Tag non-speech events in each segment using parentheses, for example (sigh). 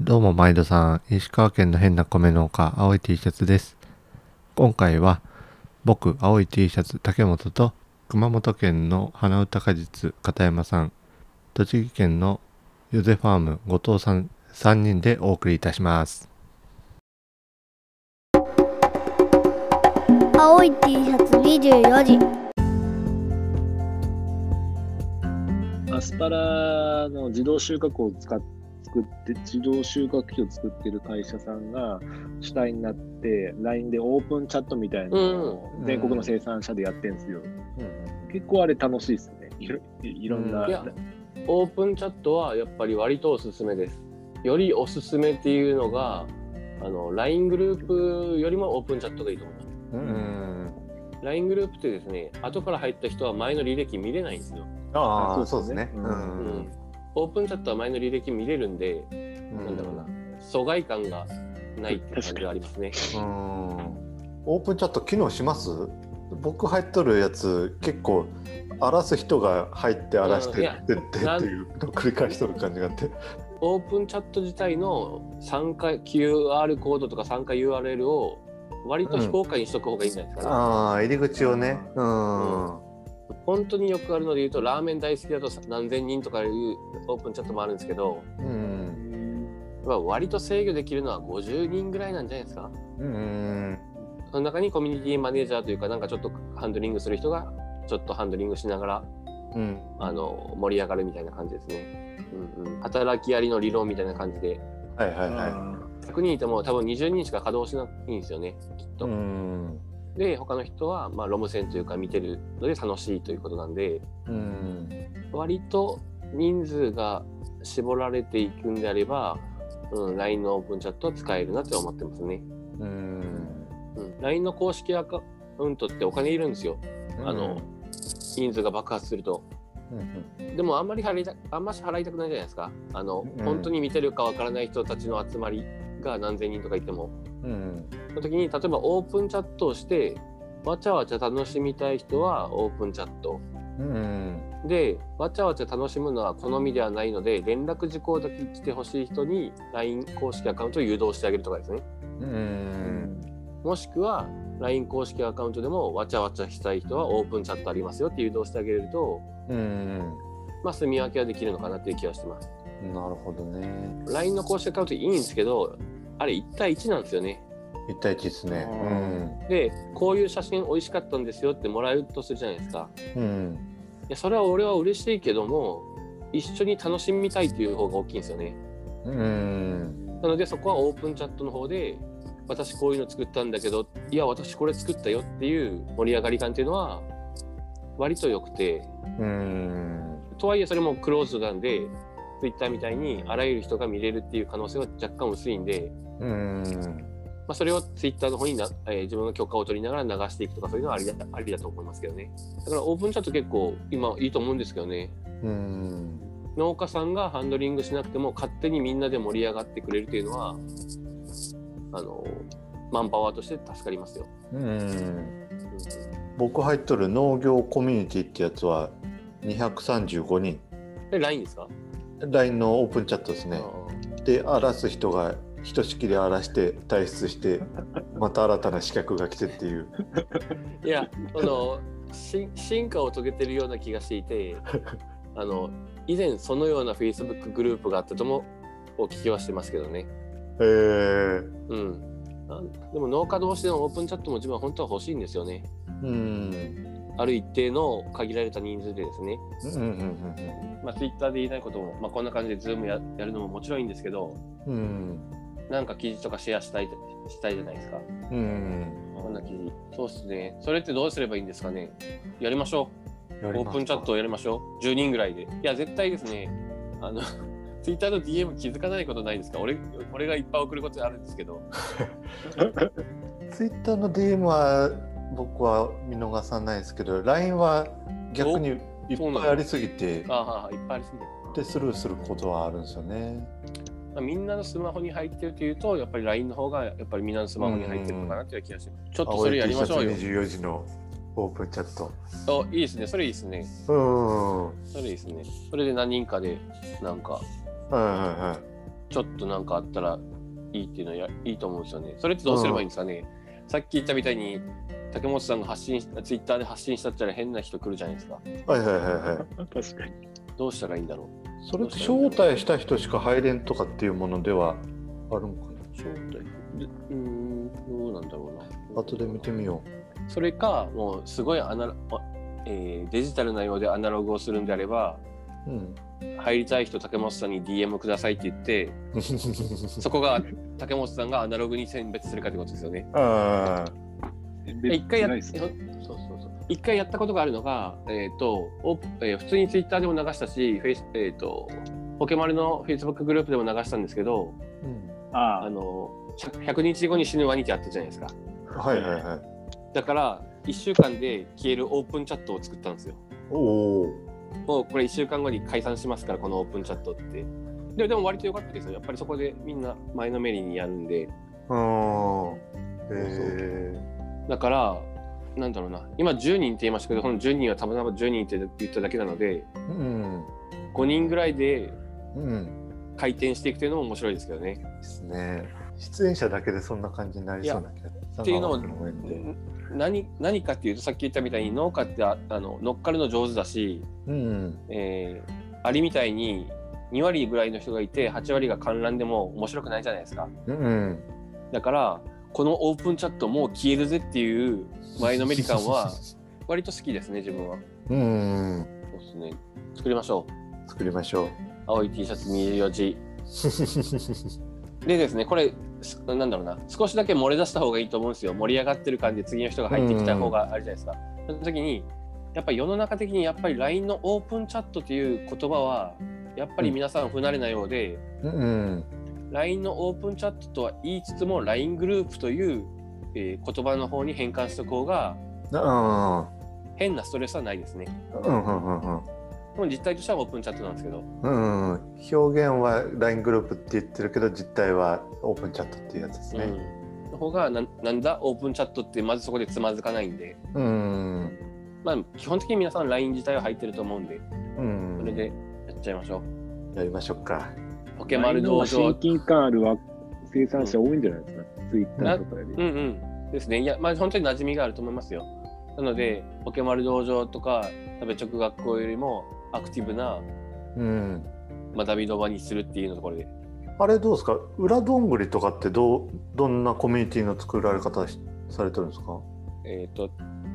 どうも毎度さん、石川県の変な米農家、青い T シャツです。今回は、僕、青い T シャツ、竹本と、熊本県の花歌果実、片山さん、栃木県のゆぜファーム、後藤さん、3人でお送りいたします。青い T シャツ24時アスパラの自動収穫を使っ作って、自動収穫機を作ってる会社さんが主体になって、LINE でオープンチャットみたいなのをうん全国の生産者でやってるんですよ。結構あれ楽しいですね。いろいろんな。いやオープンチャットはやっぱり割とおすすめです。よりおすすめっていうのが、あの LINE グループよりもオープンチャットがいいと思います。うん。LINE グループってですね、後から入った人は前の履歴見れないんですよ。ああ、そそううですすね。うんうん。オープンチャットは前の履歴見れるんで、なんだろうな、疎外感がないっていう感じがありますね。うん。オープンチャット機能します？僕入っとるやつ結構荒らす人が入って荒らしてってってっていうのを繰り返しとる感じがあって。オープンチャット自体の参加 QR コードとか参加 URL を割と非公開にしとく方がいいんじゃないですかね。ああ入り口をね。うん本当によくあるので言うとラーメン大好きだと何千人とかいうオープンチャットもあるんですけど、うんまあ、割と制御できるのは50人ぐらいなんじゃないですか？うんその中にコミュニティマネージャーというかなんかちょっとハンドリングする人がちょっとハンドリングしながらうん。あの盛り上がるみたいな感じですね、うんうん、働きありの理論みたいな感じで。はいはいはあ100人いても多分20人しか稼働しないんですよねきっいと、うんで他の人はまあロム線というか見てるので楽しいということなんでうん割と人数が絞られていくんであれば、うん、LINE のオープンチャットは使えるなって思ってますね。うんうん、LINE の公式アカウントってお金いるんですよ。あの人数が爆発すると。うんでもあんまり払いたあんまし払いたくないじゃないですか。あの、うん本当に見てるかわからない人たちの集まりが何千人とかいても。うんその時に例えばオープンチャットをしてわちゃわちゃ楽しみたい人はオープンチャット。うんでわちゃわちゃ楽しむのは好みではないので連絡事項だけ来てほしい人に LINE 公式アカウントを誘導してあげるとかですね。うんもしくは LINE 公式アカウントでもわちゃわちゃしたい人はオープンチャットありますよって誘導してあげるとうんまあ住み分けはできるのかなっていう気がしてます。なるほどね。LINE の公式アカウントいいんですけどあれ1対1なんですよね。一対一ですね。でこういう写真美味しかったんですよってもらうとするじゃないですか。うん。いやそれは俺は嬉しいけども一緒に楽しみたいっていう方が大きいんですよね。うん。なのでそこはオープンチャットの方で私こういうの作ったんだけどいや私これ作ったよっていう盛り上がり感っていうのは割と良くて。うん。とはいえそれもクローズドなんで Twitter みたいにあらゆる人が見れるっていう可能性は若干薄いんで、うん。まあ、それを Twitter の方にな、えー自分の許可を取りながら流していくとかそういうのはありだありだと思いますけどね。だからオープンチャット結構今いいと思うんですけどね。うん。農家さんがハンドリングしなくても勝手にみんなで盛り上がってくれるっていうのはあのマンパワーとして助かりますよ。うん。僕入っとる農業コミュニティってやつは235人。で LINE ですか？LINE のオープンチャットですね。で荒らす人がひとしきり荒らして退出して (laughs) また新たな資格が来てっていう。いやあのし進化を遂げてるような気がしていて (laughs) あの以前そのような Facebook グループがあったともお聞きはしてますけどね。へえうん、あでも農家同士でのオープンチャットも自分は本当は欲しいんですよね。うんある一定の限られた人数でですね。うんうんまあ、Twitter で言いたいことも、まあ、こんな感じで Zoom ややるのももちろんいいんですけどうんうんなんか記事とかシェアしたいしたいじゃないですか。うんこんな記事。そうっすね。それってどうすればいいんですかねやりましょう。オープンチャットをやりましょう。10人ぐらいで。いや、絶対ですね、あの、(laughs) Twitter の DM 気づかないことないですか？俺俺がいっぱい送ることあるんですけど。(laughs) ツイッターの DM は僕は見逃さないですけど LINE は逆にいっぱいありすぎてああ、いっぱいありすぎて。でスルーすることはあるんですよね。まあ、みんなのスマホに入ってるというと、やっぱり LINE の方がやっぱりみんなのスマホに入ってるのかなっていう気がします。ちょっとそれやりましょうよ。24時のオープンチャット。あいいですね。それいいですね。うん。はそれいいですね。それで何人かで、なんか、いはいはい。ちょっとなんかあったらいいっていうのはやいいと思うんですよね。それってどうすればいいんですかね、さっき言ったみたいに竹本さんが発信しツイッターで発信したったら変な人来るじゃないですか。はいはいはいはい。確かに。どうしたらいいんだろう？それって招待した人しか入れんとかっていうものではあるのか招待？でうーんどうなんだろうな。な後で見てみよそれかもうすごいアナえーデジタルなようでアナログをするんであればう。うん。入りたい人竹本さんに DM くださいって言って (laughs) そこが竹本さんがアナログに選別するかってことですよね。一回やっ一回やったことがあるのが、えーとオープえー普通にツイッターでも流したしフェイス、えー、とポケマルのフェイスブックグループでも流したんですけどうん。ああの100日後に死ぬワニってあったじゃないですかはいはいはい。だから1週間で消えるオープンチャットを作ったんですよおお。もうこれ1週間後に解散しますからこのオープンチャットってででも割と良かったですよやっぱりそこでみんな前のめりにやるんであだからなんだろうな今10人って言いましたけどこの10人はたまたま10人って言っただけなのでえ。うん。5人ぐらいでうん。回転していくというのも面白いですけどね。ですね。出演者だけでそんな感じになりそうな気がっていうのも何何かっていうとさっき言ったみたいに農家ってああの乗っかるの上手だし、うん。えーアリみたいに2割ぐらいの人がいて8割が観覧でも面白くないじゃないですか。うん。だからこのオープンチャットもう消えるぜっていう前のめり感は (laughs) 割と好きですね自分は。うん。そうですね。作りましょう。作りましょう。青い T シャツ24時。(laughs) でですね、これ、すなんだろうな、少しだけ漏れ出した方がいいと思うんですよ。盛り上がってる感じで次の人が入ってきた方があるじゃないですか。その時に、やっぱり世の中的にやっぱり LINE のオープンチャットという言葉は、やっぱり皆さん不慣れなようで、うん。LINE のオープンチャットとは言いつつも LINE グループという、えー言葉の方に変換しておこうが、あ変なストレスはないですね。あ。うんうんうんうん。でも実態としてはオープンチャットなんですけど、うん、表現は LINE グループって言ってるけど実態はオープンチャットっていうやつですね。うん、の方がななんだオープンチャットってまずそこでつまずかないんで、うん。まあ、基本的に皆さん LINE 自体は入ってると思うんで、うん。それでやっちゃいましょう。やりましょうか。ポケマル道場。親近感あるわ生産者多いんじゃないですか、ツイッターとかで。うんうん。ですね。いや、まあ本当に馴染みがあると思いますよ。なので、ポケマル道場とか、食べ直学校よりもアクティブなうん。学びの場にするっていうのところで。あれどうですか？裏どんぐりとかってどうどんなコミュニティの作られ方しされてるんですか？えっ、と、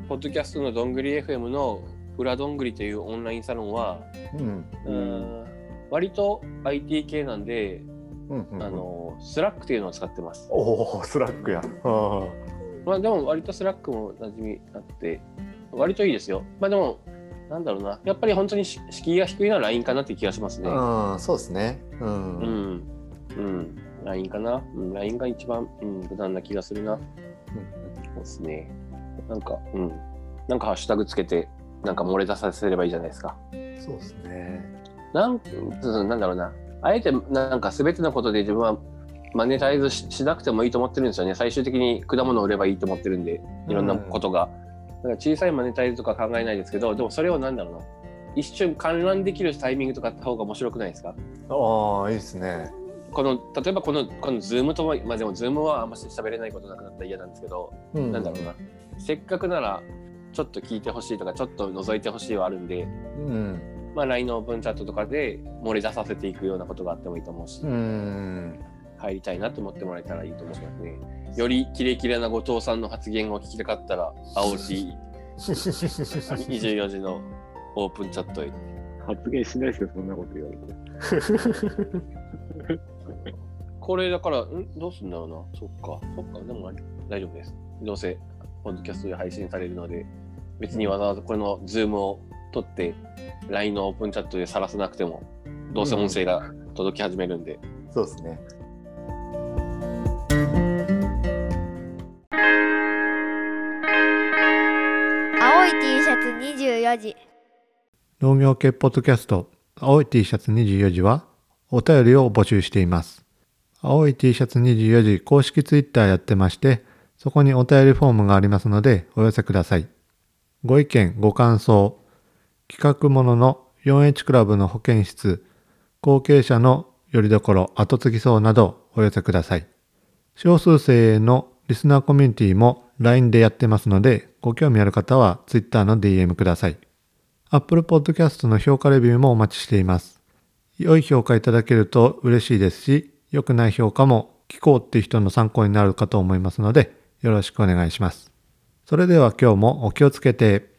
ポッドキャストのどんぐり FM の裏どんぐりというオンラインサロンは、うん。ん割と IT 系なんで、うんうんうん、あの、 Slackっていうのを使ってます。おお Slackや。あまあでも割と Slackも馴染みあって、割といいですよ。まあでも、なんだろうな、やっぱり本当にし敷居が低いのは LINE かなって気がしますね。あ、うん、そうですね。うん。ううんん。うん。LINE かな。うん、LINE が一番、うん、無難な気がするな。そうですね。なんか、うん。なんかハッシュタグつけて、なんか漏れ出させればいいじゃないですか。そうですね。なんうんなんだろうな。あえてなんか全てのことで自分はマネタイズししなくてもいいと思ってるんですよね。最終的に果物を売ればいいと思ってるんで、いろんなことが。だから小さいマネタイズとか考えないですけど、でもそれをなんだろうな。一瞬閲覧できるタイミングとかあった方が面白くないですか？ああ、いいですね。この例えばこのこの Zoomともまあでも Zoomはあんまし喋れないことなくなったら嫌なんですけど、うん、なんだろうなせっかくならちょっと聞いてほしいとかちょっと覗いてほしいはあるんで、うん。まあ LINE のオープンチャットとかで漏れ出させていくようなことがあってもいいと思うし、うん。入りたいなと思ってもらえたらいいと思いますね。よりキレキレな後藤さんの発言を聞きたかったら、青 T (laughs) 24時のオープンチャットへ。発言しないですよ、そんなこと言われて。これだから、ん？どうすんだろうな。そっか、そっか、でも大丈夫です。どうせ、ポッドキャストで配信されるので、別にわざわざこのズームを取って、LINE のオープンチャットで晒さなくても、どうせ音声が届き始めるんで、そうですね。24時農業系ポッドキャスト青い T シャツ24時はお便りを募集しています。青い T シャツ24時公式ツイッターやってまして、そこにお便りフォームがありますのでお寄せください。ご意見、ご感想、企画ものの 4H クラブの保健室、後継者のよりどころ、後継ぎそうなどお寄せください。少数生へのリスナーコミュニティも LINE でやってますので、ご興味ある方は Twitter の DM ください。Apple Podcast の評価レビューもお待ちしています。良い評価いただけると嬉しいですし、良くない評価も聞こうっていう人の参考になるかと思いますので、よろしくお願いします。それでは今日もお気をつけて。